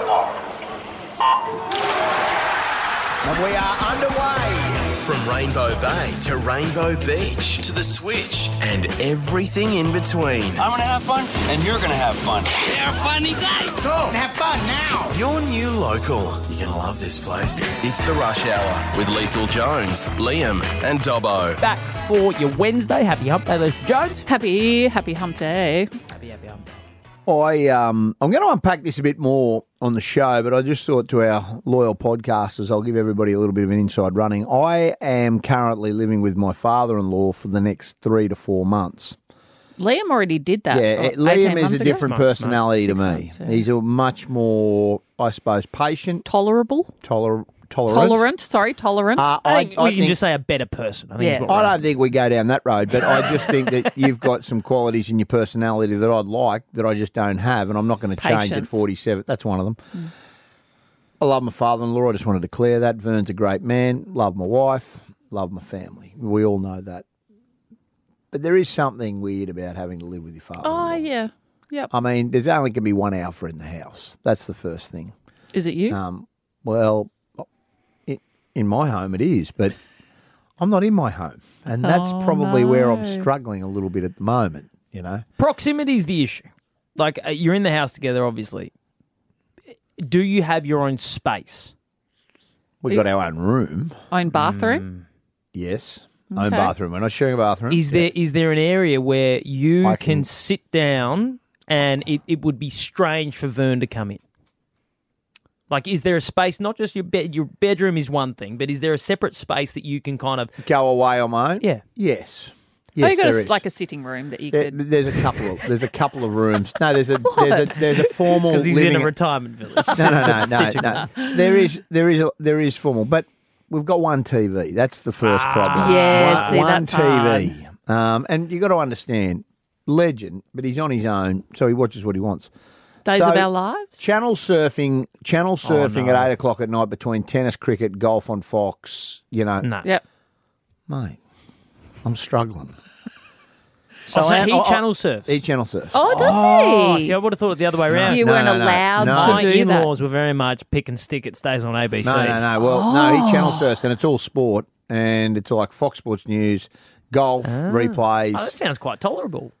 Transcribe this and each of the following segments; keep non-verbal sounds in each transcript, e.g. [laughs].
depart. And we are underway. From Rainbow Bay to Rainbow Beach to the Switch and everything in between. I'm gonna have fun, and you're gonna have fun. They have a funny day. Cool. Have fun now. Your new local. You're going to love this place. It's the Rush Hour with Liesl Jones, Liam, and Dobbo. Back for your Wednesday. Happy Hump Day, Liesl Jones. Happy, happy hump day. Happy, happy Hump Day. I um I'm going to unpack this a bit more on the show, but I just thought to our loyal podcasters, I'll give everybody a little bit of an inside running. I am currently living with my father-in-law for the next three to four months. Liam already did that. Yeah, what, Liam is a ago? different Months, personality Six to me. months, yeah. He's a much more, I suppose, patient, Tolerable, toler- tolerant. tolerant. Sorry, tolerant. Uh, I I, think I we can think- just say a better person. I think Yeah. what I don't think we go down that road, but I just think that you've got some qualities in your personality that I'd like that I just don't have, and I'm not going to change at 47. That's one of them. I love my father-in-law. I just want to declare that. Vern's a great man. Love my wife. Love my family. We all know that. But there is something weird about having to live with your father. oh yeah, yep. I mean, there's only going to be one alpha in the house. That's the first thing. Is it you? Um, well, i in my home it is, but [laughs] I'm not in my home, and that's Oh, probably where I'm no. struggling a little bit at the moment. You know, Proximity is the issue. Like uh, you're in the house together, obviously. Do you have your own space? We've got our own room. Own bathroom. Yes, own Okay. bathroom. We're not sharing a bathroom. Is there is there an area where you can, can- sit down and it, it would be strange for Vern to come in? Like, is there a space? Not just your bed. Your bedroom is one thing, but is there a separate space that you can kind of? go away on my own? Yeah. Yes. oh, Yes, you got a, there s- is. like a sitting room that you There- could. there's a couple of there's a couple of rooms. No, there's a [laughs] there's a there's a formal [laughs] Because he's living. in a retirement village. [laughs] no, no, no, no, Sitting no. There is there is a, there is formal, but we've got one TV. That's the first problem. Yeah, one, see, one that's TV. Um, and you got to understand, legend, but he's on his own, so he watches what he wants. Days so- of our lives. Channel surfing, channel oh, surfing no. at eight o'clock at night between tennis, cricket, golf on Fox. You know, no. Yep. mate, I'm struggling. [laughs] Oh, so I- he I- I- channel surfs. He channel surfs. Oh, does Oh, he? see, I would have thought it the other way around. you No, weren't no, no. allowed No. to My do that. in-laws were very much pick and stick. It stays on ABC. No, no, no. Well, no, he oh. channel surfs, and it's all sport, and it's like Fox Sports News, golf, ah. replays. Oh, that sounds quite tolerable.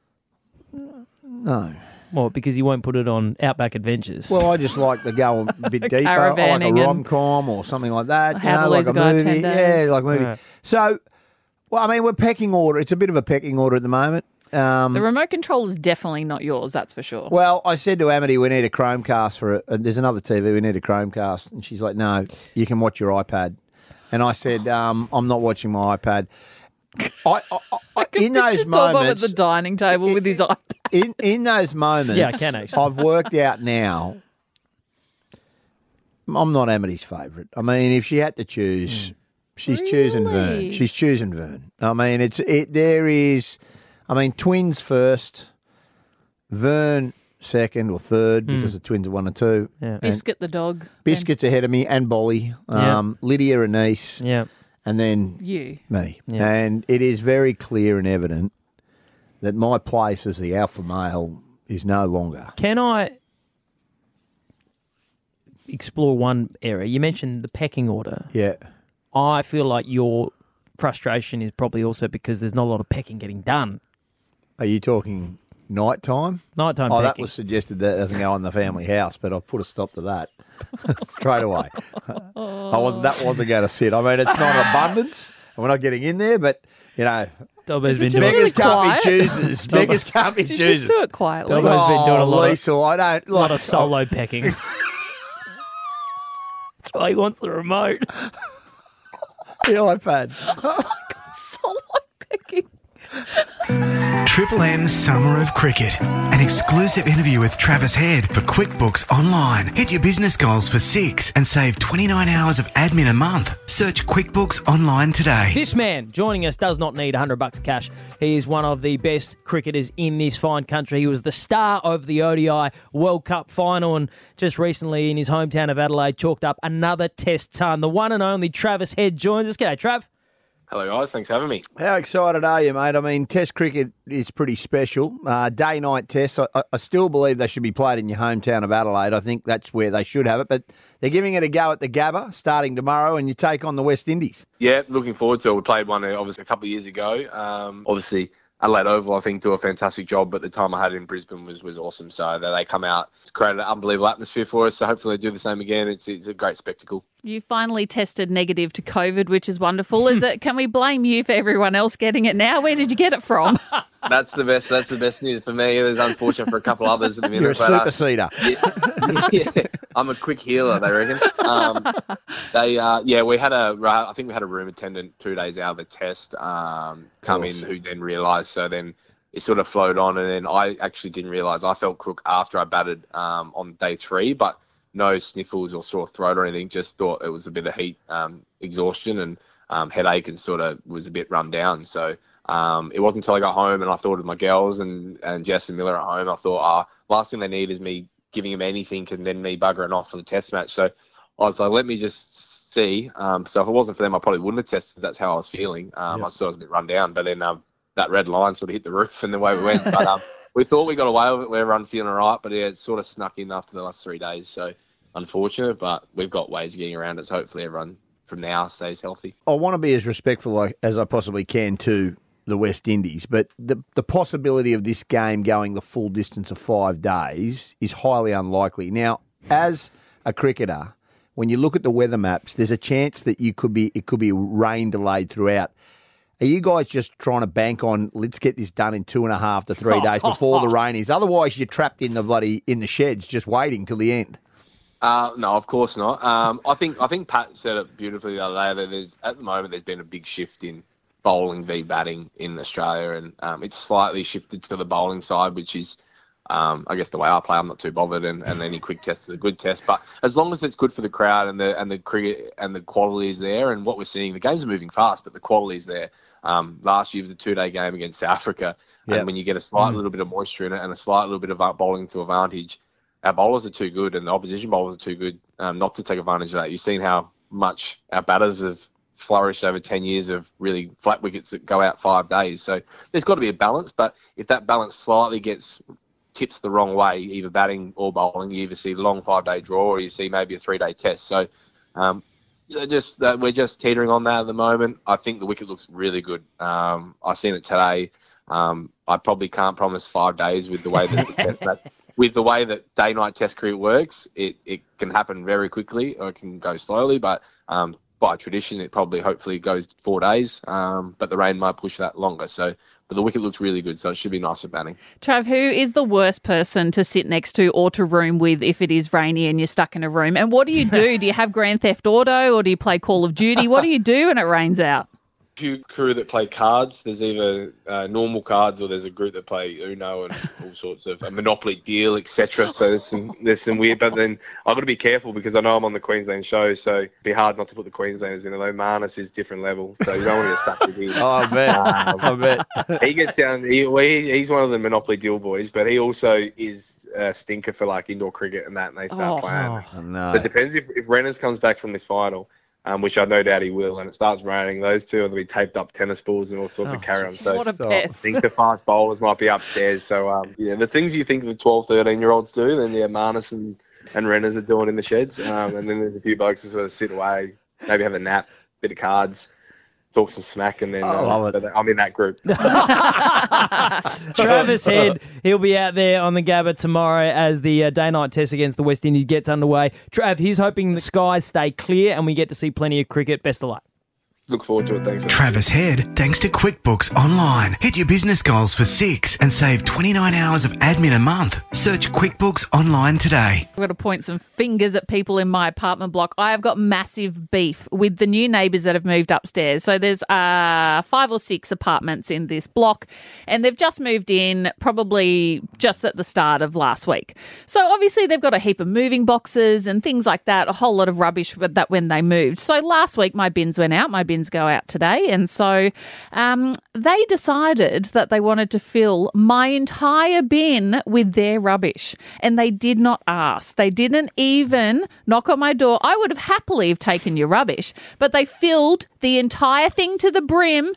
no. Well, because you won't put it on Outback Adventures. Well, I just like to go a [laughs] bit deeper. I like a rom com or something like that. You How to know, like a a Guy movie. Yeah, like a movie. Right. So, well, I mean, we're pecking order. It's a bit of a pecking order at the moment. Um, The remote control is definitely not yours. That's for sure. well, I said to Amity, we need a Chromecast for it. And there's another TV, we need a Chromecast. And she's like, no, you can watch your iPad. And I said, um, I'm not watching my iPad. I, I, I, in those Picture Tom up at the dining table with his [laughs] iPad. in, in those moments, Yeah, I can actually. I've worked out now. I'm not Amity's favourite. I mean, if she had to choose, she's choosing Vern. She's choosing Vern. I mean, it's it. There is, I mean, twins first, Vern second or third because the twins are one and two. Yeah. Biscuit the dog. Biscuits ahead of me and Bolly, Yeah. um, Lydia and niece, yeah. And then You. me. Yeah. And it is very clear and evident that my place as the alpha male is no longer. Can I explore one area? You mentioned the pecking order. Yeah. I feel like your frustration is probably also because there's not a lot of pecking getting done. Are you talking night time? Nighttime Oh, that pecking. was suggested that doesn't go in the family house, but I've put a stop to that [laughs] straight away. [laughs] I wasn't, that wasn't going to sit. I mean, it's not [laughs] abundance, and we're not getting in there, but you know, Dobbo's been just doing really beggars can't quiet? be choosers. beggars can't be Did you choosers. just do it quietly? Dobbo- Dobbo's been oh, doing a lot of- Liesl, I don't a lot of solo oh. pecking. That's why he wants the remote. the iPad. Oh my god, solo picking. Triple M's Summer of Cricket. An exclusive interview with Travis Head for QuickBooks Online. Hit your business goals for six and save 29 hours of admin a month. Search QuickBooks Online today. This man joining us does not need 100 bucks cash. He is one of the best cricketers in this fine country. He was the star of the ODI World Cup final and just recently in his hometown of Adelaide chalked up another test ton. The one and only Travis Head joins us. G'day, Trav. Hello, guys. Thanks for having me. How excited are you, mate? I mean, Test cricket is pretty special. Uh, day night tests, I, I- still believe they should be played in your hometown of Adelaide. I think that's where they should have it. But they're giving it a go at the Gabba starting tomorrow, and you take on the West Indies. Yeah, looking forward to it. We played one uh, obviously a couple of years ago. Um, obviously, Adelaide Oval, I think, do a fantastic job, but the time I had in Brisbane was, was awesome. So that they come out, it's created an unbelievable atmosphere for us. So hopefully they do the same again. It's, it's a great spectacle. You finally tested negative to COVID, which is wonderful. Is it? Can we blame you for everyone else getting it now? Where did you get it from? [laughs] That's the best. That's the best news for me. It was unfortunate for a couple others in the middle. You're a but, uh, super seeder. yeah, [laughs] yeah, I'm a quick healer, they reckon. Um, they, uh, yeah, we had a, I think we had a room attendant two days out of the test um, come in who then realised. So then it sort of flowed on, and then I actually didn't realise I felt crook after I batted um, on day three, but no sniffles or sore throat or anything. Just thought it was a bit of heat um, exhaustion and um, headache, and sort of was a bit run down. So. Um, it wasn't until I got home and I thought of my girls and, and Jess and Miller at home. I thought, ah, last thing they need is me giving them anything and then me buggering off for the test match. So I was like, let me just see. Um, so if it wasn't for them, I probably wouldn't have tested. That's how I was feeling. Um, I still was a bit run down, but then um, that red line sort of hit the roof and the way we went. But um, we thought we got away with it. We everyone feeling all right, but yeah, it sort of snuck in after the last three days. So unfortunate, but we've got ways of getting around it. So hopefully everyone from now stays healthy. I want to be as respectful as I possibly can to the West Indies, but the the possibility of this game going the full distance of five days is highly unlikely. Now, as a cricketer, when you look at the weather maps, there's a chance that you could be it could be rain delayed throughout. Are you guys just trying to bank on let's get this done in two and a half to three [laughs] days before the rain is? Otherwise, you're trapped in the bloody in the sheds just waiting till the end. Uh, no, of course not. Um, I think I think Pat said it beautifully the other day that there's at the moment there's been a big shift in bowling v batting in Australia, and um, it's slightly shifted to the bowling side, which is. Um, I guess the way I play, I'm not too bothered, and, and any quick test is a good test. But as long as it's good for the crowd and the and the cricket and the quality is there, and what we're seeing, the games are moving fast, but the quality is there. Um, last year was a two day game against [laughs] South Africa, Yeah. and when you get a slight little bit of moisture in it and a slight little bit of bowling to advantage, our bowlers are too good and the opposition bowlers are too good um, not to take advantage of that. You've seen how much our batters have flourished over 10 years of really flat wickets that go out five days. So there's got to be a balance, but if that balance slightly gets tips the wrong way, either batting or bowling, you either see a long five day draw or you see maybe a three day test. So um, just that we're just teetering on that at the moment. I think the wicket looks really good. Um, I've seen it today. Um, I probably can't promise five days with the way that the [laughs] test match, with the way that day night test cricket works. It it can happen very quickly or it can go slowly, but um, by tradition, it probably hopefully goes four days. Um, but the rain might push that longer. So, but the wicket looks really good, so it should be nice for batting. Trav, who is the worst person to sit next to or to room with if it is rainy and you're stuck in a room? And what do you do? do you have [laughs] Grand Theft Auto or do you play Call of Duty? What do you do when it rains out? Few crew that play cards. There's either uh, normal cards or there's a group that play Uno and all [laughs] sorts of a Monopoly deal, etc. So there's some there's some weird. But then I've got to be careful because I know I'm on the Queensland show, so it'd be hard not to put the Queenslanders in. Although Marnus is different level, so you don't want to get stuck with him. Oh, I bet. [laughs] I bet. [laughs] he gets down. He, well, he, he's one of the Monopoly deal boys, but he also is a stinker for like indoor cricket and that, and they start Oh. playing. Oh, no. So it depends if, if Reynolds comes back from this final, um, which I no doubt he will, and it starts raining. Those two will be taped up tennis balls and all sorts of carry on. So what a so- I think the fast bowlers might be upstairs. So um, yeah, the things you think the 12, 13 year olds do, then yeah, Marnus and and Renners are doing in the sheds, um, and then there's a few blokes that sort of sit away, maybe have a nap, bit of cards. Talk some smack and then I, love uh, it. I'm in that group. [laughs] [laughs] Travis [laughs] Head, he'll be out there on the Gabba tomorrow as the uh, day night test against the West Indies gets underway. Trav, he's hoping the skies stay clear and we get to see plenty of cricket. Best of luck. Look forward to it. Thanks. Travis Head, thanks to QuickBooks Online. Hit your business goals for six and save 29 hours of admin a month. Search QuickBooks Online today. I've got to point some fingers at people in my apartment block. I have got massive beef with the new neighbours that have moved upstairs. So there's uh, five or six apartments in this block, and they've just moved in probably just at the start of last week. So obviously they've got a heap of moving boxes and things like that, a whole lot of rubbish that when they moved. So last week my bins went out, my bins go out today. And so um, they decided that they wanted to fill my entire bin with their rubbish. And they did not ask. They didn't even knock on my door. I would have happily have taken your rubbish, but they filled the entire thing to the brim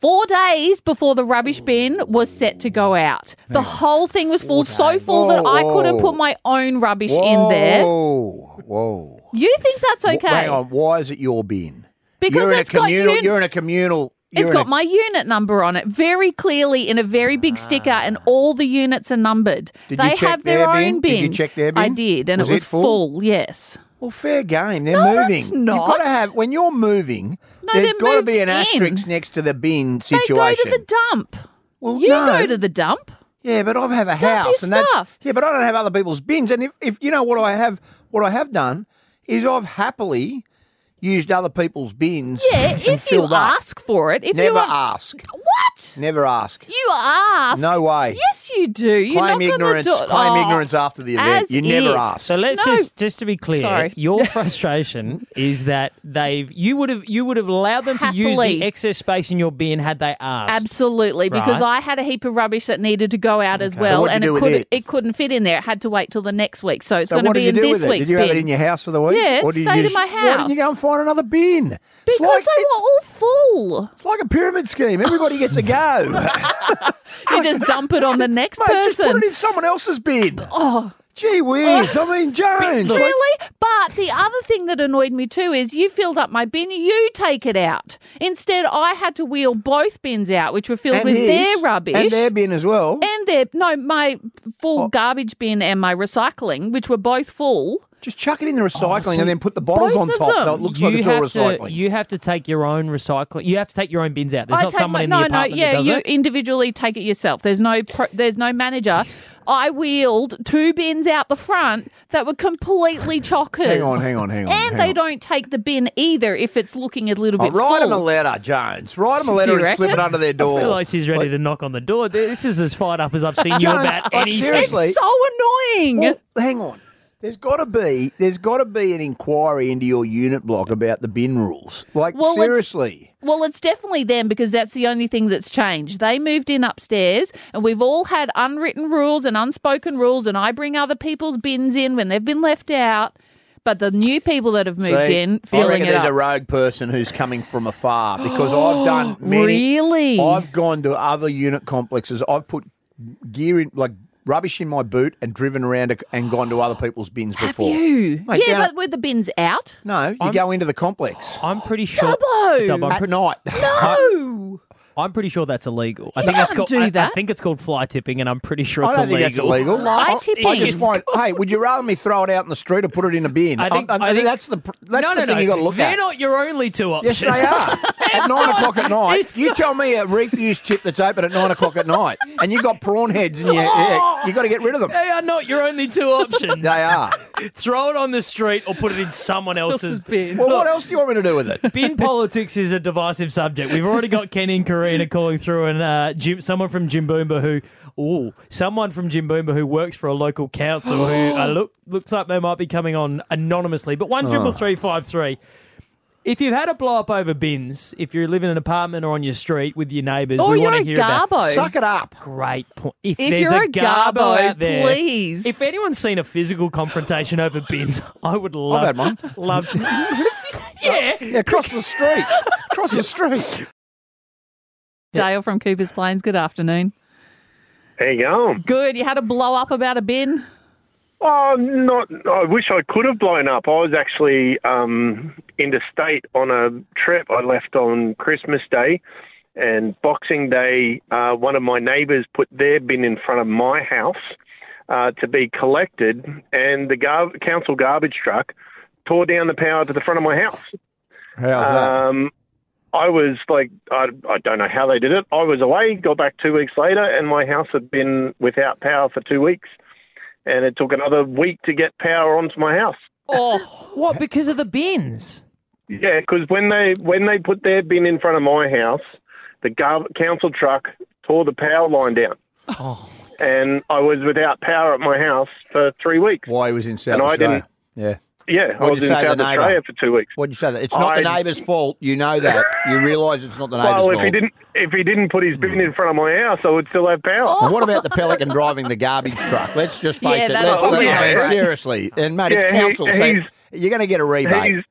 four days before the rubbish bin was set to go out. The whole thing was full, so full that I couldn't put my own rubbish in there. Whoa, whoa. You think that's okay? Hang on. Why is it your bin? Because you're in it's a got communal. un- you're in a communal. It's in got a- my unit number on it very clearly in a very big ah. sticker, and all the units are numbered. Did you they check have their, their own bin? bin. Did you check their bin? I did, and Was it was it full? Yes. Well, fair game. They're No, moving. it's You've got to have when you're moving. No, there's got to be an asterisk next to the bin situation. They go to the dump. well, You no. go to the dump. Yeah, but I have a Dump house, and that's stuff. yeah. But I don't have other people's bins, and if, if you know what I have, what I have done is I've happily used other people's bins. Yeah, [laughs] if you filled up. ask for it. If never you a- ask, What? Never ask. You ask. No way. Yes, you do. You claim knock on the ignorance. door- Claim Oh, ignorance after the event. as You never if. ask. So let's No. just just to be clear, Sorry. your [laughs] frustration is that they've you would have you would have allowed them to use Happily. the excess space in your bin had they asked. Absolutely, because Right. I had a heap of rubbish that needed to go out as well, what'd you and do it with couldn't. it? It couldn't fit in there. It had to wait till the next week, so it's So going to what be did in do this with it? week's Did you have bin. it in your house for the week? Yeah, it Or did you stayed in just- my Why didn't house. you go and find another bin? It's because like, they were all full. it's like a pyramid scheme. Everybody gets a [laughs] go. [laughs] You just dump it on the next Mate, just person. put it in someone else's bin. Oh, gee whiz! I mean, Jones. Really? But the other thing that annoyed me too is you filled up my bin, you take it out. Instead, I had to wheel both bins out, which were filled and with his, their rubbish. and their bin as well. and their no, my full Oh. garbage bin and my recycling, which were both full. Just chuck it in the oh, recycling see, and then put the bottles on of top so it looks you like it's all have recycling. to you have to take your own recycling. You have to take your own bins out. There's I not someone my, in no, the no, apartment yeah, that does you it. individually take it yourself. There's no pro, there's no manager. [laughs] I wheeled two bins out the front that were completely chockers. [laughs] Hang on, hang on, hang on, And hang they on. don't take the bin either if it's looking a little Oh, bit write them a letter, Jones. Write them a [laughs] letter you and slip it under their door. I feel like she's ready to knock on the door. This is as fired up as I've seen you Jones, about like, anything. seriously. It's so annoying. Well, hang on. There's got to be there's got to be an inquiry into your unit block about the bin rules. Like Well, it's- seriously. Well, it's definitely them because that's the only thing that's changed. They moved in upstairs, and we've all had unwritten rules and unspoken rules, and I bring other people's bins in when they've been left out. But the new people that have moved See, in, I filling reckon it there's up. a rogue person who's coming from afar because I've done [gasps] many. Really? I've gone to other unit complexes. I've put gear in, like rubbish in my boot, and driven around a- and gone to other people's bins Have before. you? Mate, yeah, down but were the bins out. No, you I'm- go into the complex I'm pretty [gasps] sure. Dobbo! Dobbo, I'm, at night. No. [laughs] I'm pretty sure that's illegal. I You think that's can't called. do I, I that. think it's called fly tipping, and I'm pretty sure I it's don't think illegal. that's illegal. Fly I- I tipping just is find, [laughs] hey, would you rather me throw it out in the street or put it in a bin? I think- I, I think- that's the pr- that's no, the no, thing no. you got to look at. They're at. not your only two options. Yes, they are. [laughs] at nine o'clock at night, you tell me a refuse chip that's open at nine o'clock at night, and you've got prawn heads, and you [laughs] yeah, you got to get rid of them. They are not your only two options. They are. Throw it on the street or put it in someone else's bin. Well, what else do you want me to do with it? Bin politics is a divisive subject. We've already got Ken and Karina calling through, and uh, Jim, someone from Jimboomba who, oh, someone from Jimboomba who works for a local council who [gasps] uh, look looks like they might be coming on anonymously. But one triple three five three. If you've had a blow up over bins, if you live in an apartment or on your street with your neighbours, Or we you're want a to hear about. garbo. Suck it up. Great point. If, If there's you're a a garbo, garbo, out there, please. If anyone's seen a physical confrontation over bins, [laughs] I would love, had one. love to. [laughs] yeah, Yeah, across the street. Across the street. Dale from Coopers Plains. Good afternoon. How you going? Good. You had a blow up about a bin. Oh, not. I wish I could have blown up. I was actually um, interstate on a trip. I left on Christmas Day, and Boxing Day. Uh, one of my neighbours put their bin in front of my house uh, to be collected, and the gar- council garbage truck tore down the power to the front of my house. How's that? Um, I was like, I, I don't know how they did it. I was away, got back two weeks later, and my house had been without power for two weeks. And it took another week to get power onto my house. Oh, [laughs] what? Because of the bins? Yeah, because when they when they put their bin in front of my house, the gov- council truck tore the power line down, Oh. and I was without power at my house for three weeks. Why he was in South and I Australia. Yeah. Yeah, I What'd was you in say, the South neighbour? Australia for two weeks. What'd you say? That it's not the I- neighbour's fault. You know that. You realise it's not the neighbour's Well, fault. if he didn't, if he didn't put his bin in front of my house, I would still have power. And what about the pelican driving the garbage truck? Let's just face Yeah, it. that's Let's, probably I mean, right. seriously, and mate, it's Yeah, he- council. so you're going to get a rebate.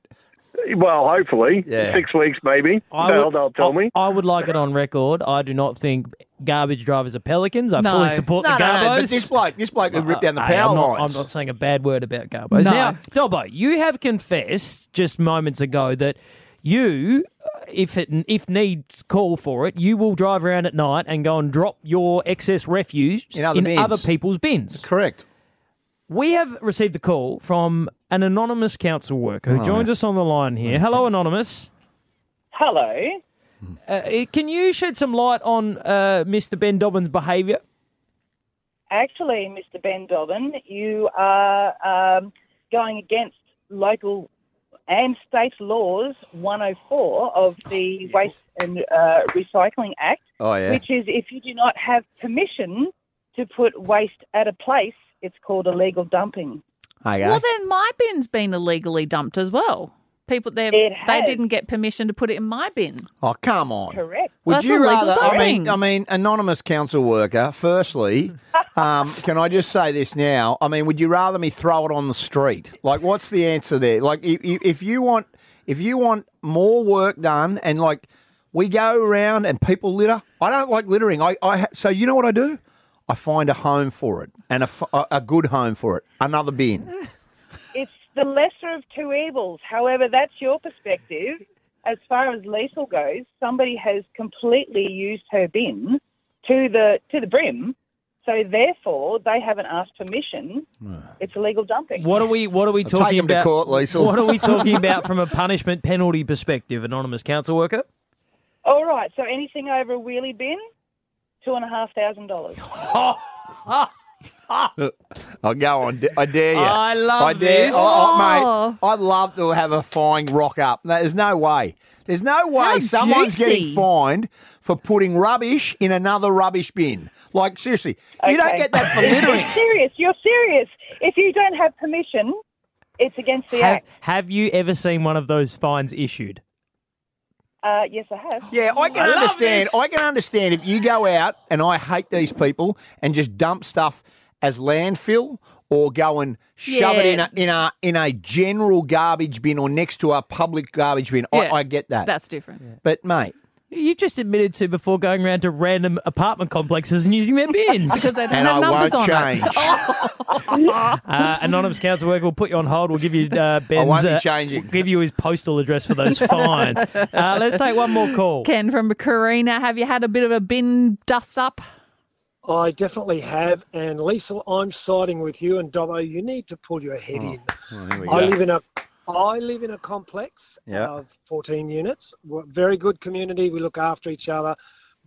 Well, hopefully Yeah. six weeks maybe. I they'll, they'll tell I, me. I would like it on record. I do not think garbage drivers are pelicans. I No. fully support No, the no, garbos. no. But this bloke, this bloke who ripped down the Hey, power I'm not, lines. I'm not saying a bad word about garbos. No. Now, Dobbo, you have confessed just moments ago that you, if it if needs call for it, you will drive around at night and go and drop your excess refuse In other bins. other people's bins. Correct. We have received a call from an anonymous council worker who Oh, joins us on the line here. Hello, anonymous. Hello. Uh, can you shed some light on uh, Mr. Ben Dobbin's behaviour? Actually, Mr. Ben Dobbin, you are um, going against local and state laws 104 of the Waste and uh, Recycling Act, Oh yeah. which is if you do not have permission to put waste at a place, it's called illegal dumping. Okay. Well, then my bin's been illegally dumped as well. People there, they didn't get permission to put it in my bin. oh come on. Correct. Would That's you illegal rather? I mean. I mean, anonymous council worker. Firstly, [laughs] um, can I just say this now? I mean, would you rather me throw it on the street? Like, what's the answer there? Like, if, if if you want, if you want more work done, and like we go around and people litter, I don't like littering. I, I ha- so you know what I do? I find a home for it and a, a good home for it. Another bin. It's the lesser of two evils. However, that's your perspective. As far as Liesl goes, somebody has completely used her bin to the to the brim. So therefore, they haven't asked permission. It's illegal dumping. What are we? What are we I'll take talking him to about? court, Liesl. What are we [laughs] talking about from a punishment penalty perspective? Anonymous council worker. All right. So anything over a wheelie bin, two and a half thousand dollars. [laughs] [laughs] I'll go on. I dare you. I love I dare, this. Oh, oh, Oh. mate, I'd love to have a fine rock up. There's no way. There's no way How someone's juicy. getting fined for putting rubbish in another rubbish bin. Like seriously, you don't get that for [laughs] You're littering. serious. You're serious. If you don't have permission, it's against the Have, act. have you ever seen one of those fines issued? Uh, yes, I have. Yeah, I can I understand. I can understand if you go out and I hate these people and just dump stuff as landfill or go and shove it in a in a in a general garbage bin or next to a public garbage bin. Yeah, I, I get that. That's different. but mate, You've just admitted to before going around to random apartment complexes and using their bins. [laughs] Because they don't and have I numbers won't on it. change. [laughs] uh, anonymous council worker will put you on hold. We'll give you uh, [laughs] Ben's. won't be uh, changing. we'll give you his postal address for those fines. Uh, let's take one more call. Ken from Carina, have you had a bit of a bin dust up? I definitely have, and Lisa, I'm siding with you. And Dobbo, you need to pull your head in. I live in a, I live in a complex Yeah. of 14 units. We're a very good community. We look after each other.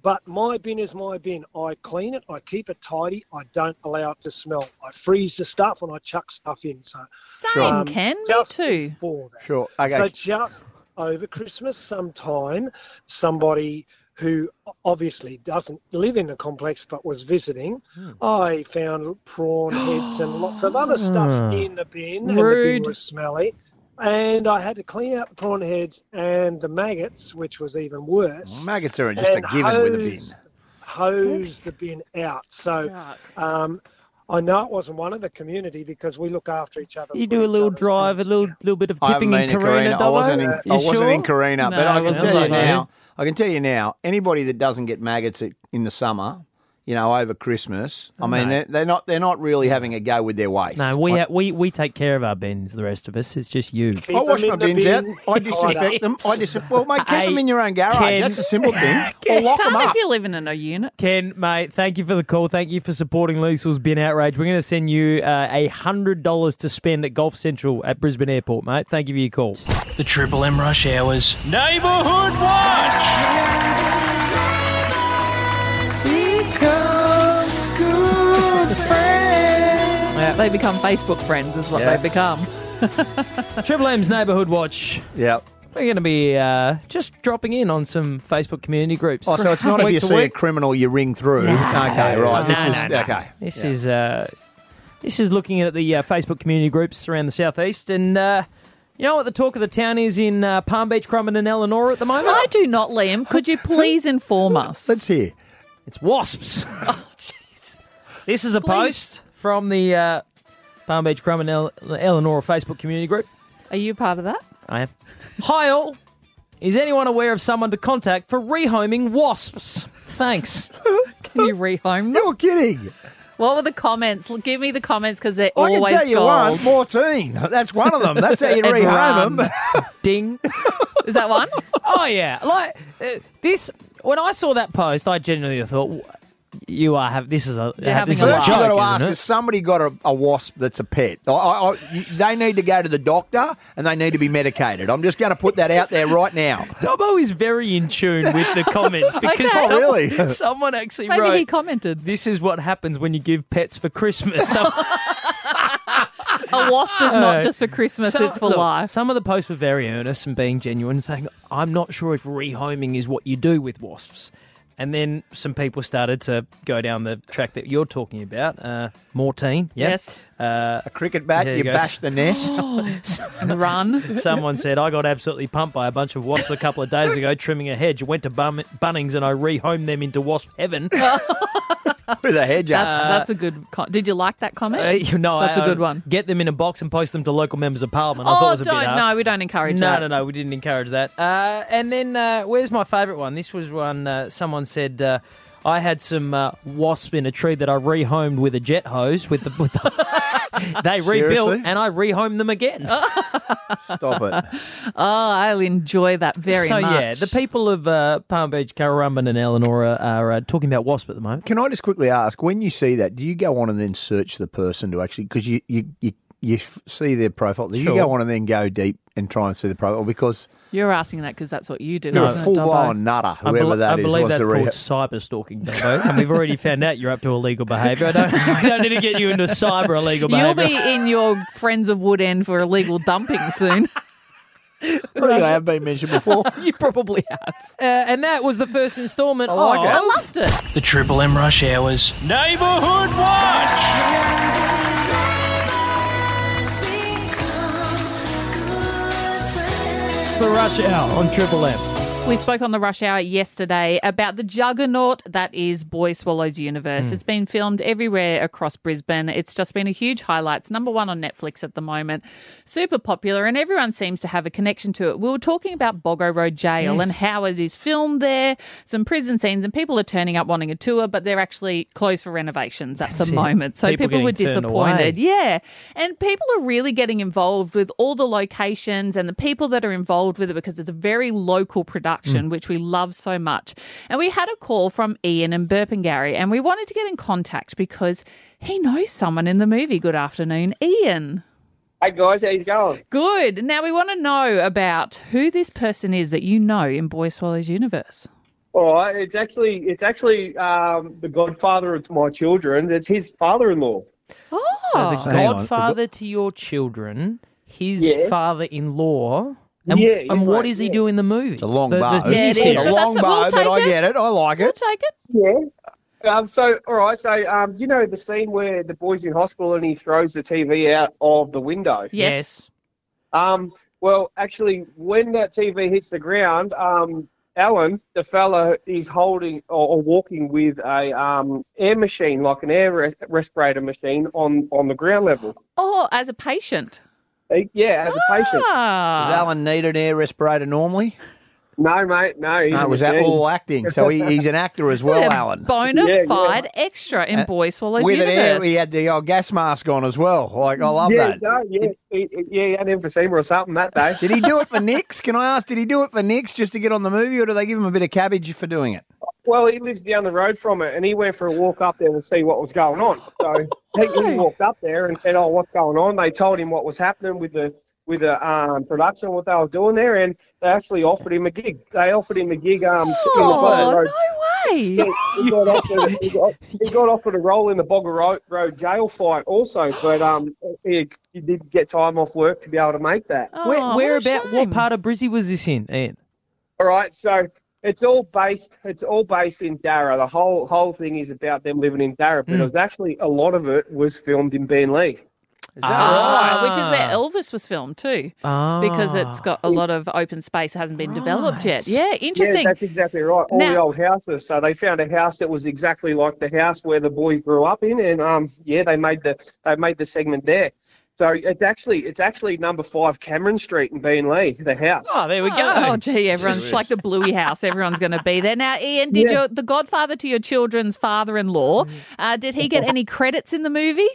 But my bin is my bin. I clean it. I keep it tidy. I don't allow it to smell. I freeze the stuff and I chuck stuff in. So Same, um, Ken. Me just too. For that. Sure. Okay. So just over Christmas, sometime, somebody who obviously doesn't live in the complex but was visiting, Hmm. I found prawn heads and lots of other stuff [gasps] in the bin, and the bin was smelly. And I had to clean out the prawn heads and the maggots, which was even worse. Maggots are just a and given with a bin. hose- Hose the bin out. So um, I know it wasn't one of the community because we look after each other. You do a little other's drive, a little little bit of I tipping in been Karina. Carina. I wasn't in, Dobbo? I You wasn't sure? in Carina, No, but I can tell you now. I can tell you now. Anybody that doesn't get maggots in the summer, you know, over Christmas, I mean, No. they're, they're not they're not really having a go with their waste. No, we I, ha- we we take care of our bins. The rest of us, it's just you. Keep I wash them my in the bins out. I disinfect them. I dis- well, mate, keep Hey, them in your own garage. Ken- That's a simple thing. [laughs] Or lock them Can't up. if you're living in a unit. Ken, mate, thank you for the call. Thank you for supporting Liesl's Bin Outrage. We're going to send you uh, a hundred dollars to spend at Golf Central at Brisbane Airport, mate. Thank you for your call. The Triple M Rush Hours. Neighborhood Watch! They become Facebook friends, is what Yeah. they become. [laughs] Triple M's Neighbourhood Watch. Yeah. We're going to be uh, just dropping in on some Facebook community groups. Oh, so it's not if Week you to see a week. criminal, you ring through. Okay, right. No, This no, is no. okay. This Yeah. is uh, This is looking at the uh, Facebook community groups around the southeast, and uh, you know what the talk of the town is in uh, Palm Beach, Currumbin, and Elanora at the moment? I do not, Liam. Could you please inform us? Let's hear. It's wasps. [laughs] Oh, jeez. This is a Please. post from the uh, Palm Beach, Crumman, El- Elanora Facebook community group. Are you part of that? I am. Hi all. Is anyone aware of someone to contact for rehoming wasps? Thanks. [laughs] Can you rehome them? You're kidding. What were the comments? L- Give me the comments because they're I can always tell you gold. one, Mortein. That's one of them. That's how you [laughs] And rehome them. [laughs] Ding. Is that one? Oh yeah, like uh, this. When I saw that post, I genuinely thought, you are have this is a You're having this is laugh. First, you've got to ask: isn't Has it? somebody got a, a wasp that's a pet? I, I, I- they need to go to the doctor and they need to be medicated. I'm just going to put that out there right now. [laughs] Dobbo is very in tune with the comments [laughs] because Okay. Oh, some- really? [laughs] someone actually Maybe wrote, he commented. "This is what happens when you give pets for Christmas." Some- A wasp is not just for Christmas; some- it's for look, life. Some of the posts were very earnest and being genuine, saying, "I'm not sure if rehoming is what you do with wasps." And then some people started to go down the track that you're talking about, uh, Mortein. Yep. Yes. Uh, A cricket bat, you you bash the nest. And [gasps] [laughs] run. Someone said, I got absolutely pumped by a bunch of wasps a couple of days ago trimming a hedge. Went to Bum- Bunnings and I rehomed them into wasp heaven. [laughs] [laughs] with a hedge up. That's that's a good. Co- Did you like that comment? Uh, you know, That's a a good one. Get them in a box and post them to local members of parliament. I thought it oh, was a bit don't harsh. no, we don't encourage No, that. no, no, we didn't encourage that. Uh, and then, uh, where's my favourite one? This was one uh, someone said. Uh, I had some uh, wasp in a tree that I rehomed with a jet hose. With the, with the [laughs] [laughs] they rebuilt, Seriously? and I rehomed them again. [laughs] Stop it. [laughs] Oh, I'll enjoy that very so much. So, yeah, the people of uh, Palm Beach, Currumbin, and Elanora are, are uh, talking about wasp at the moment. Can I just quickly ask, when you see that, do you go on and then search the person to actually, because you, you, you, you see their profile, do you go on and then go deep and try and see the profile? Because You're asking that because that's what you do. you're isn't a it, full Dobbo? blown nutter, I, whoever bel- that I is, believe that's to called reha- cyber stalking, Dobbo. and we've already found out you're up to illegal behaviour. I don't, [laughs] I don't need to get you into cyber illegal behaviour. You'll be in your Friends of Wood End for illegal dumping soon. [laughs] I think they have been mentioned before. [laughs] you probably have. Uh, and that was the first instalment. I like of it. I loved it. The Triple M Rush Hours. Neighborhood Watch. The Rush Hour on Triple M. We spoke on the rush hour yesterday about the juggernaut that is Boy Swallows Universe. Hmm. It's been filmed everywhere across Brisbane. It's just been a huge highlight. It's number one on Netflix at the moment. Super popular, and everyone seems to have a connection to it. We were talking about Boggo Road Jail and how it is filmed there, some prison scenes, and people are turning up wanting a tour, but they're actually closed for renovations at the it. moment. So People people, were disappointed. Yeah. And people are really getting involved with all the locations and the people that are involved with it because it's a very local production, which we love so much. And we had a call from Ian and Burpengary, and we wanted to get in contact because he knows someone in the movie. Good afternoon, Ian. Hey guys, how you going? Good. Now we want to know about who this person is that you know in Boy Swallows universe. All right, it's actually it's actually um, the godfather of my children. It's his father-in-law. Oh, So the Hang on. godfather to your children, his Yeah. father-in-law. And, Yeah, yeah, and what right, is he yeah. doing in the movie? It's a long The- bow. the Yeah, it missing- is, a long that's- we'll but I take it. get it. I like we'll it. take it. Yeah. Um, so, all right. So, um, you know the scene where the boy's in hospital and he throws the TV out of the window. Yes. Um, well, actually, when that TV hits the ground, um, Alan, the fella, is holding or, or walking with a um, air machine, like an air res- respirator machine, on on the ground level. Oh, as a patient. Yeah, as a patient. Ah. Does Alan need an air respirator normally? No, mate, no. He's No, was that all acting? So he, he's an actor as well, a Alan. Bona Yeah, yeah. fide extra in Uh, Boy Swallows With an air, he had the old gas mask on as well. Like I love yeah, that. No, yeah, he, he- yeah, he had emphysema or something that day. Did he do it for Nix? Can I ask? Did he do it for Nix just to get on the movie, or do they give him a bit of cabbage for doing it? Well, he lives down the road from it, and he went for a walk up there to see what was going on. So he, he walked up there and said, "Oh, what's going on?" They told him what was happening with the with the um, production, what they were doing there, and they actually offered him a gig. They offered him a gig. Um, in the Oh, no way. He got, [laughs] offered, he, got, he got offered a role in the Boggo Road, Road jail fight also, but um, he, he did get time off work to be able to make that. Oh, Where, where a about shame. what part of Brizzy was this in, Ian? All right, so it's all based. It's all based in Darra. The whole whole thing is about them living in Darra, but Mm. it was actually a lot of it was filmed in Beenleigh. Is Ah, right? which is where Elvis was filmed too, because it's got a lot of open space that hasn't been developed yet. Yeah, interesting. Yeah, that's exactly right. All the old houses. So they found a house that was exactly like the house where the boy grew up in, and um, yeah, they made the they made the segment there. So it's actually it's actually number five Cameron Street in Beenleigh, the house. Oh, there we go. Oh, gee, everyone's it's like the Bluey house. Everyone's going to be there. Now, Ian, did Yeah. your the godfather to your children's father-in-law, uh, did he get [laughs] any credits in the movie?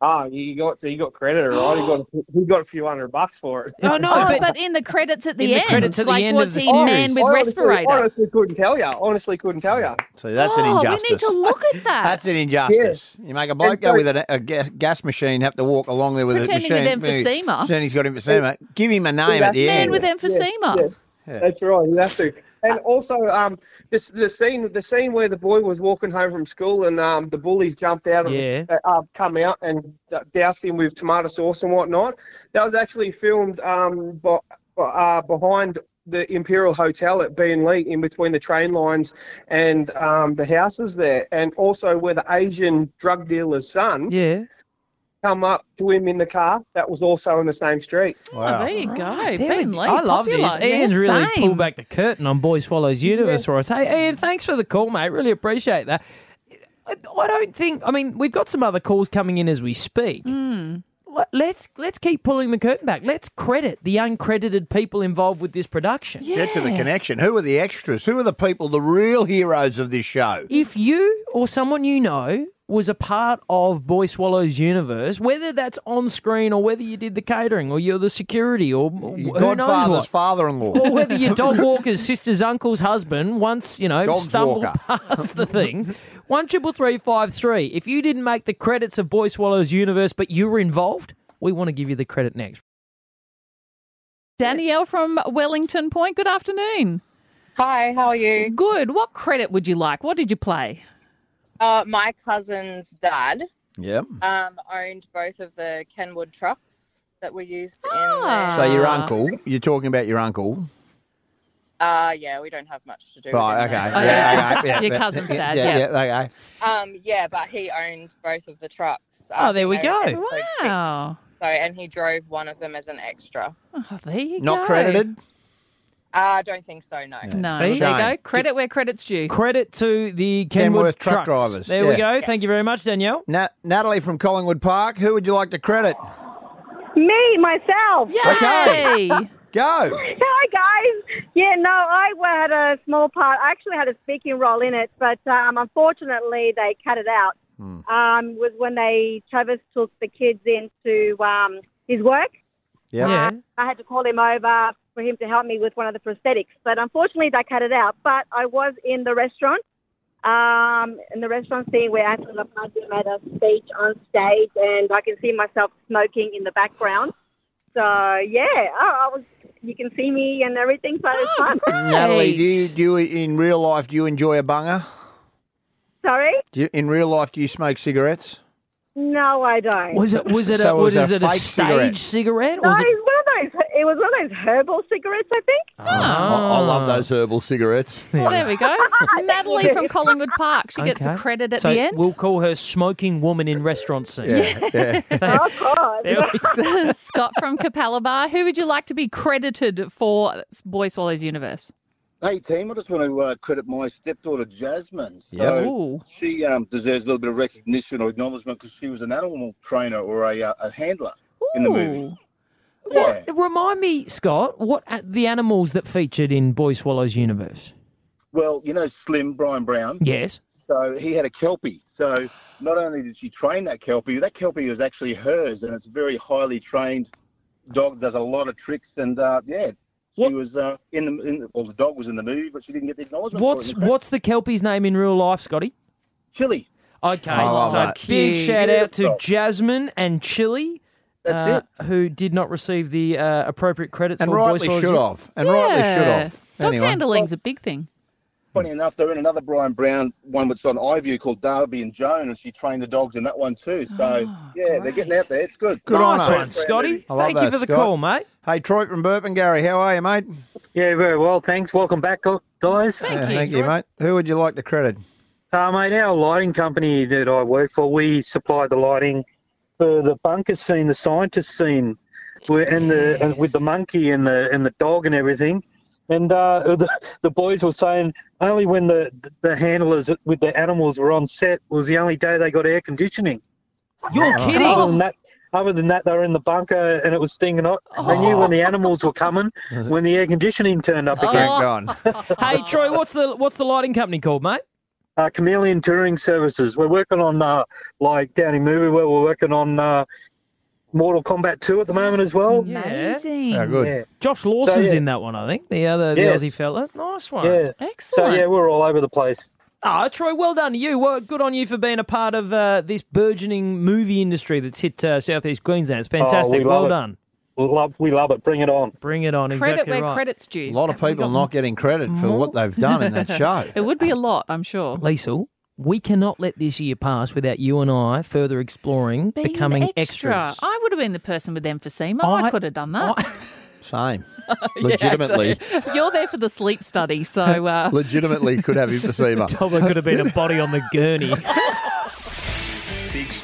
Ah, he got he got credit, right? He got a, he got a few hundred bucks for it. Oh, no, Oh, but, but, in the credits at the In the end, credits at the like end was of the he man series. with honestly, respirator? Honestly, couldn't tell you. Honestly, couldn't tell you. So that's an oh, injustice. we need to look at that. That's an injustice. You make a bloke And go so- with a, a gas machine, have to walk along there with Pretending a with machine. emphysema. Pretending he's got emphysema. Give him a name at the man end. with emphysema. Yeah, yeah. That's right. You have to. And also, um, this the scene the scene where the boy was walking home from school and um, the bullies jumped out of Yeah. the, uh, come out and d- doused him with tomato sauce and whatnot. That was actually filmed um, uh, behind the Imperial Hotel at Beenleigh, in between the train lines and um, the houses there, and also where the Asian drug dealer's son yeah. Come up to him in the car. That was also in the same street. Oh, there you go. There we Ben. Lee, I love popular. this. Ian's Yeah, really same. pulled back the curtain on Boy Swallows Universe for us. Hey, Ian, thanks for the call, mate. Really appreciate that. I I don't think. I mean, we've got some other calls coming in as we speak. Hmm. Let- Let's let's keep pulling the curtain back. Let's credit the uncredited people involved with this production. Get to the connection. Who are the extras? Who are the people, the real heroes of this show? If you or someone you know was a part of Boy Swallows universe, whether that's on screen or whether you did the catering or you're the security or who knows what. father-in-law. or whether your dog [laughs] walker's sister's uncle's husband once, you know, Dog's stumbled walker. [laughs] past the thing. One triple three five three. If you didn't make the credits of Boy Swallows universe, but you were involved, we want to give you the credit next. Danielle from Wellington Point. Good afternoon. Hi, how are you? Good. What credit would you like? What did you play? Uh, my cousin's dad Yep. um, owned both of the Kenwood trucks that were used Ah. So your uncle, you're talking about your uncle. in. The, uh, yeah, we don't have much to do. Right, with okay. him [laughs] Oh, yeah, okay. Yeah, Your yeah, cousin's dad, Yeah, yeah. yeah, okay. Um, yeah, but he owned both of the trucks. Oh, there we you know, go. episode six. Wow. So, and he drove one of them as an extra. Oh, there you go. Not credited. Uh, I don't think so. No. No. See? There you go. Shame. Credit where credit's due. Credit to the Kenwood Kenworth truck trucks. drivers, There we yeah. go. Thank you very much, Danielle. Nat- Natalie from Collingwood Park. Who would you like to credit? Me, myself. Yay! [laughs] Go. Hi, guys. Yeah, no, I had a small part. I actually had a speaking role in it, but um, unfortunately they cut it out. Um, was when they Travis took the kids into um, his work. Yep. Yeah. Uh, I had to call him over for him to help me with one of the prosthetics, but unfortunately they cut it out. But I was in the restaurant, um, in the restaurant scene where Anthony LaPaglia made a speech on stage, and I can see myself smoking in the background. So yeah, I, I was. You can see me and everything, so it's fun. Natalie, do you, do you in real life do you enjoy a bunger? Sorry? Do you, in real life, do you smoke cigarettes? No, I don't. Was it was it So a it was was a it a fake stage cigarette? cigarette? No, or it was one of those. It was one of those herbal cigarettes, I think. I, I love those herbal cigarettes. Well, there we go. [laughs] Natalie from Collingwood Park. She gets a credit at so the end. We'll call her smoking woman in restaurant scene. Yeah, [laughs] yeah. Oh God. [laughs] Scott from Capalaba. Who would you like to be credited for Boy Swallows Universe? Hey team, I just want to uh, credit my stepdaughter Jasmine. Yep. So Ooh. she um, deserves a little bit of recognition or acknowledgement because she was an animal trainer or a, uh, a handler in the movie. Ooh. Yeah. Remind me, Scott, what a- the animals that featured in Boy Swallows universe? Well, you know Slim Bryan Brown. Yes. So he had a kelpie. So not only did she train that kelpie, that kelpie was actually hers, and it's a very highly trained dog. Does a lot of tricks, and uh, yeah, she What- was uh, in the. In the well, the dog was in the movie, but she didn't get the acknowledgement. for it What's the what's the kelpie's name in real life, Scotty? Chili? Okay, so that. big shout out to Jasmine and Chili, That's uh, who did not receive the uh, appropriate credits And for rightly Swallows should have. And rightly should Yeah. have. Dog Anyway. handling's a big thing. Funny enough, they're in another Bryan Brown one that's on iView called Darby and Joan, and she trained the dogs in that one too. So yeah, they're getting out there. It's good. Good on nice her. one, Scotty. I love Thank you for the Scott. call, mate. Hey, Troy from Burpengary, how are you, mate? Yeah, very well, thanks. Welcome back, Doc- guys. Yeah, thank you, mate. Who would you like to credit? Uh, mate, our lighting company that I work for, we supply the lighting for the bunker scene, the scientist scene, where, and the and with the monkey and the and the dog and everything. And uh, [laughs] the, the boys were saying only when the the handlers with the animals were on set was the only day they got air conditioning. You're kidding. Other than that, other than that, they were in the bunker and it was stinging hot. They knew when the animals were coming, [laughs] when the air conditioning turned up again. [laughs] hey, Troy, what's the what's the lighting company called, mate? Uh, Chameleon Touring Services. We're working on uh, like down in Movie we're working on uh, Mortal Kombat 2 at the moment as well. Amazing. Yeah, good. Yeah. Josh Lawson's yeah. in that one, I think. The other, the Yes. Aussie fella. Nice one. Yeah. So yeah, we're all over the place. Ah, Troy, well done to you. Well, good on you for being a part of uh, this burgeoning movie industry that's hit uh, southeast Queensland. It's fantastic. Oh, we love well it. done. We love, we love it. Bring it on. Bring it on. Credit exactly where right. credit's due. A lot of people not getting credit for what they've done in that [laughs] show. It would be a lot, I'm sure. Liesl, we cannot let this year pass without you and I further exploring Being becoming extra. extras. I would have been the person with emphysema. I, I- could have done that. [laughs] Same. [laughs] Yeah, Legitimately. so you're there for the sleep study, so uh, Legitimately could have emphysema. Dobbo could have been a body on the gurney.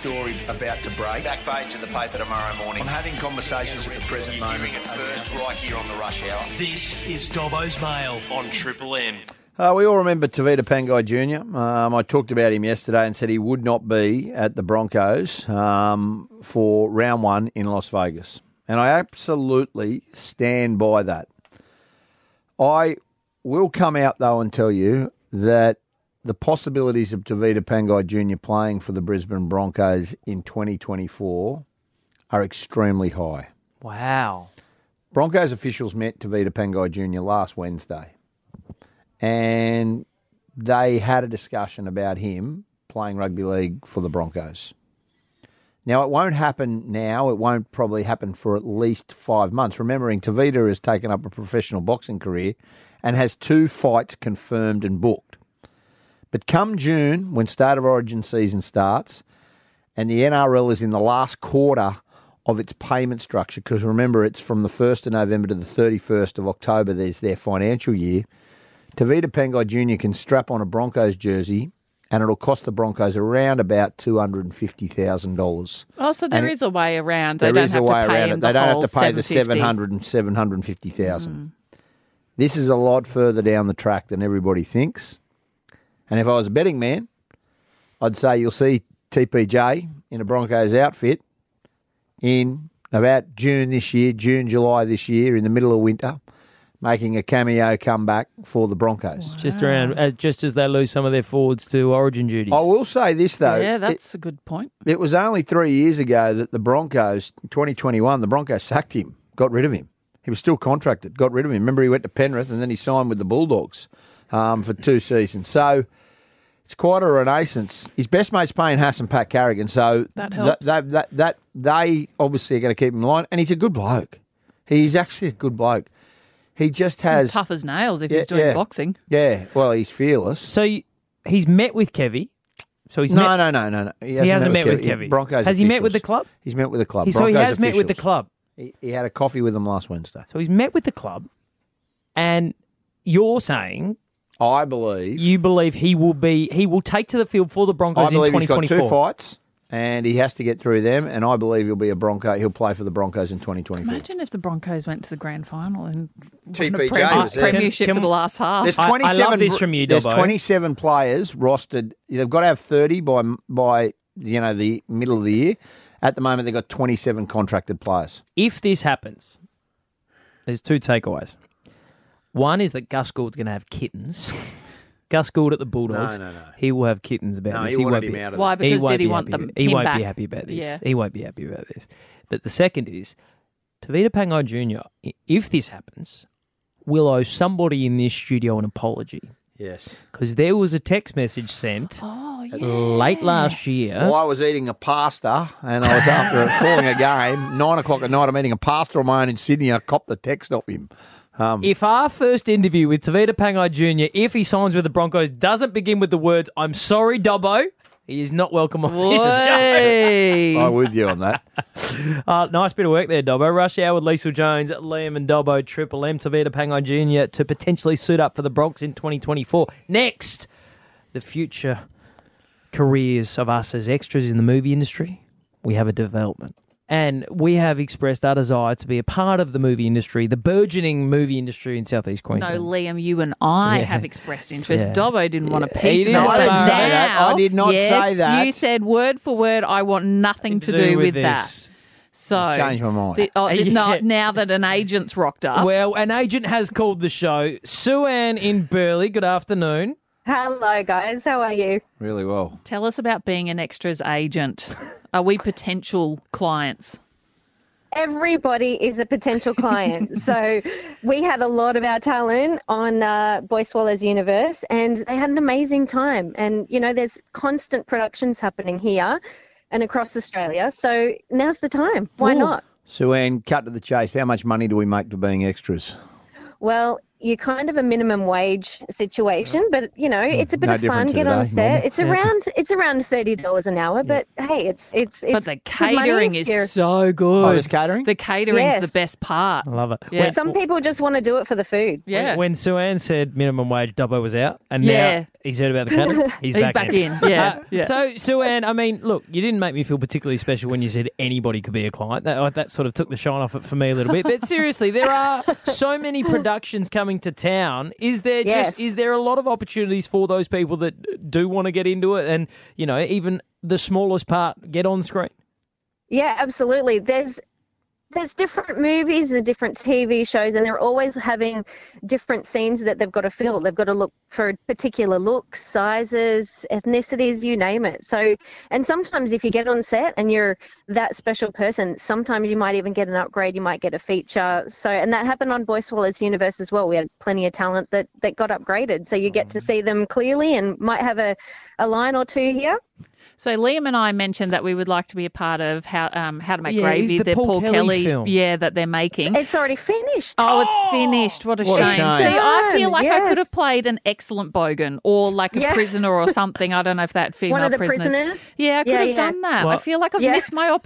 Big story about to break. Back page of the paper tomorrow morning. I'm having conversations at the present moment. Hearing it first right here on the rush hour. This is Dobbo's Mail on Triple M. Uh, we all remember Tavita Pangai Jr. Um, I talked about him yesterday and said he would not be at the Broncos um, for round one in Las Vegas. And I absolutely stand by that. I will come out, though, and tell you that the possibilities of Tavita Pangai Jr. playing for the Brisbane Broncos in 2024 are extremely high. Wow. Broncos officials met Tavita Pangai Jr. last Wednesday, and they had a discussion about him playing rugby league for the Broncos. Now, it won't happen now. It won't probably happen for at least five months. Remembering, Tavita has taken up a professional boxing career and has two fights confirmed and booked. But come June, when State of Origin season starts, and the NRL is in the last quarter of its payment structure, because remember, it's from the 1st of November to the 31st of October, there's their financial year. Tavita Pangai Jr. can strap on a Broncos jersey, and it'll cost the Broncos around about $250,000. oh, so there And is a way around. They There don't is have a way to pay around it. the They don't have to pay the 750. 700 and 750,000. Mm. This is a lot further down the track than everybody thinks. And if I was a betting man, I'd say you'll see TPJ in a Broncos outfit in about June this year, June, July this year, in the middle of winter, making a cameo comeback for the Broncos. Just around, uh, just as they lose some of their forwards to Origin duties. I will say this though. yeah, it- that's a good point. It was only three years ago that the Broncos, 2021, the Broncos sacked him, got rid of him. He was still contracted, got rid of him. Remember, he went to Penrith and then he signed with the Bulldogs um, for two seasons. So it's quite a renaissance. His best mate's playing Hassan Pat Carrigan, so That th- helps. that, that, that, they obviously are going to keep him in line. And he's a good bloke. He's actually a good bloke. He just has Tough as nails if Yeah, he's doing yeah. boxing. Yeah, well, he's fearless. So y- he's met with Kevy. So he's no, met, no, no, no, no. He hasn't met with Kev- Kevy. Broncos Has he met with the club? He's met with the club. He- so he Broncos has met with the club. He, he had a coffee with them last Wednesday. So he's met with the club, and you're saying I believe you believe he will be he will take to the field for the Broncos I believe in he's got 2024. two fights, and he has to get through them. And I believe he'll be a Bronco. He'll play for the Broncos in 2024. Imagine if the Broncos went to the grand final and won a TPJ premi- was there. premiership Can- for the last half. There's I- I 27. love this from you, There's 27 players rostered. They've got to have 30 by by you know the middle of the year. At the moment, they've got 27 contracted players. If this happens, there's two takeaways. One is that Gus Gould's going to have kittens. [laughs] Gus Gould at the Bulldogs. No, no, no. He will have kittens about No, this. he won't be- him out of Why? that. Because won't did he want happy- them? He won't back? be happy about this. Yeah. He won't be happy about this. But the second is, Tavita Pangai Jr. If this happens, will owe somebody in this studio an apology Yes. because there was a text message sent Oh, yeah. late last year. Well, I was eating a pasta, and I was after calling a game. [laughs] Nine o'clock at night, I'm eating a pasta on my own in Sydney. I copped the text off him. Um, If our first interview with Tavita Pangai Jr., if he signs with the Broncos, doesn't begin with the words "I'm sorry, Dobbo," He is not welcome on this show. I'm [laughs] with you on that. Uh, nice bit of work there, Dobbo. Rush Hour with Liesl Jones, Liam and Dobbo, Triple M, Tavita Pangai Jr. to potentially suit up for the Bronx in 2024. Next, the future careers of us as extras in the movie industry. We have a development. And we have expressed our desire to be a part of the movie industry, the burgeoning movie industry in southeast Queensland. No, Liam, you and I Yeah. have expressed interest. Yeah. Dobbo didn't want a piece He of didn't it. want but to now, say that. I did not yes, say that. You said word for word, I want nothing to, do, with, that. So I've changed my mind. the- oh, [laughs] yeah. no, now that an agent's rocked up. Well, an agent has called the show. Sue Ann in Burleigh, good afternoon. Hello, guys. How are you? Really well. Tell us about being an extras agent. Are we potential clients? Everybody is a potential client. [laughs] so we had a lot of our talent on uh, Boy Swallows Universe, and they had an amazing time. And you know, there's constant productions happening here and across Australia. So now's the time. Why Ooh. not? Sue Anne, cut to the chase. How much money do we make for being extras? Well, you're kind of a minimum wage situation, but you know, it's a bit No of fun. Get on set. It's Yeah. around it's around thirty dollars an hour, but hey, it's it's it's But the catering is you're- so good. Oh, there's catering? The catering's Yes. the best part. I love it. Yeah. When- Some people just want to do it for the food. Yeah. When, when Sue Ann said minimum wage, Dobbo was out, and Yeah. now he's heard about the catering. [laughs] He's, He's back, back in. [laughs] Yeah, Uh, yeah. So, Sue Ann, I mean, look, you didn't make me feel particularly special when you said anybody could be a client. That, that sort of took the shine off it for me a little bit. But seriously, there are so many productions coming to town. Is there Yes. just is there a lot of opportunities for those people that do want to get into it, and you know, even the smallest part get on screen? Yeah, absolutely. There's there's different movies and different TV shows, and they're always having different scenes that they've got to fill. They've got to look for particular looks, sizes, ethnicities, you name it. So, and sometimes if you get on set and you're that special person, sometimes you might even get an upgrade. You might get a feature. So, and that happened on Boy Swallows Universe as well. We had plenty of talent that that got upgraded. So you get to see them clearly and might have a a line or two here. So Liam and I mentioned that we would like to be a part of how um, how to make Yeah, gravy, the Paul Kelly film. yeah, that they're making. It's already finished. Oh, it's finished. What a What a shame. shame. See, I feel like I could have played an excellent bogan or like a Yeah. prisoner or something. I don't know if that female One of the prisoners. prisoners. Yeah, I could Yeah, have yeah. done that. I feel like I've Yeah. missed my opportunity.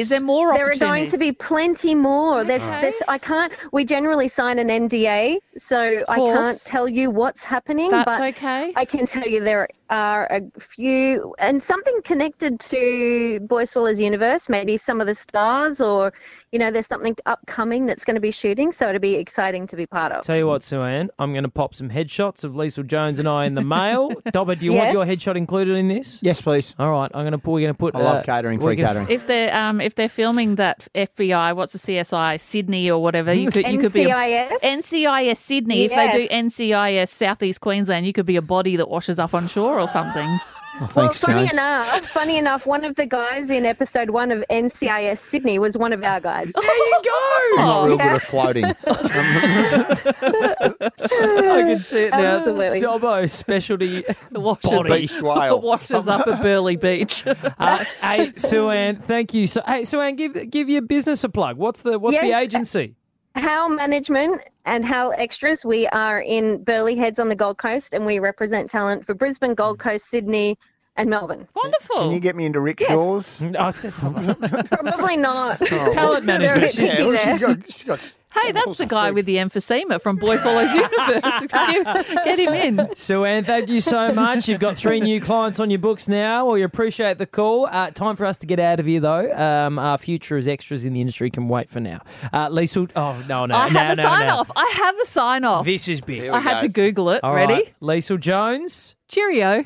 Is there more There are going to be plenty more. There's, Okay. there's, I can't. We generally sign an NDA, so I can't tell you what's happening. That's but okay. I can tell you there are a few, and something connected to Boy Swallows Universe. Maybe some of the stars, or you know, there's something upcoming that's going to be shooting. So it'll be exciting to be part of. Tell you what, Sue Ann, I'm going to pop some headshots of Liesl Jones and I in the mail. [laughs] Dobber, do you want your headshot included in this? Yes, please. All right, I'm going to put. We're going to put. I love uh, catering, free gonna- catering. if they're um if they're filming that FBI, what's the CSI Sydney or whatever, you could you could be a, NCIS. NCIS Sydney. If they do Yes. NCIS Southeast Queensland, you could be a body that washes up on shore or something. Oh, Well, thanks, funny Jones. enough, funny enough, one of the guys in episode one of NCIS Sydney was one of our guys. There you go. I'm not real yeah. good at [laughs] floating. [laughs] I can see it now. Absolutely. Dobbo specialty [laughs] Washes, body. Beached whale. washes up at Burleigh Beach. Uh, hey, Sue Ann, thank you. So, hey, Sue Ann, give give your business a plug. What's the what's the agency? How Management and Hal Extras. We are in Burleigh Heads on the Gold Coast, and we represent talent for Brisbane, Gold Coast, Sydney, and Melbourne. Wonderful. Can you get me into rickshaws? That's- [laughs] [laughs] Probably not. [laughs] Talent They're a management. bit Yeah, tricky well, she's got, she's got Hey, that's the guy with the emphysema from Boy Swallows Universe. Give- Get him in. Sue Ann, thank you so much. You've got three new clients on your books now. Well, you appreciate the call. Uh, time for us to get out of here, though. Um, our future as extras in the industry can wait for now. Uh, Lisa, oh, no, no. I no, have a no, sign no. off. I have a sign off. This is big. I had to Google it. All Ready? right. Lisa Jones. Cheerio.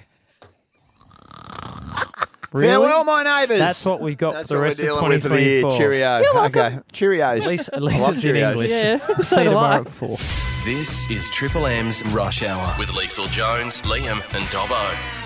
Really? Farewell, my neighbours. That's what we've got That's for the rest we're of dealing with for the year. 2024. Cheerio. You're. Okay. Cheerios. At least, at least love it's in English. Yeah, See so you tomorrow at four. This is Triple M's Rush Hour with Liesl Jones, Liam, and Dobbo.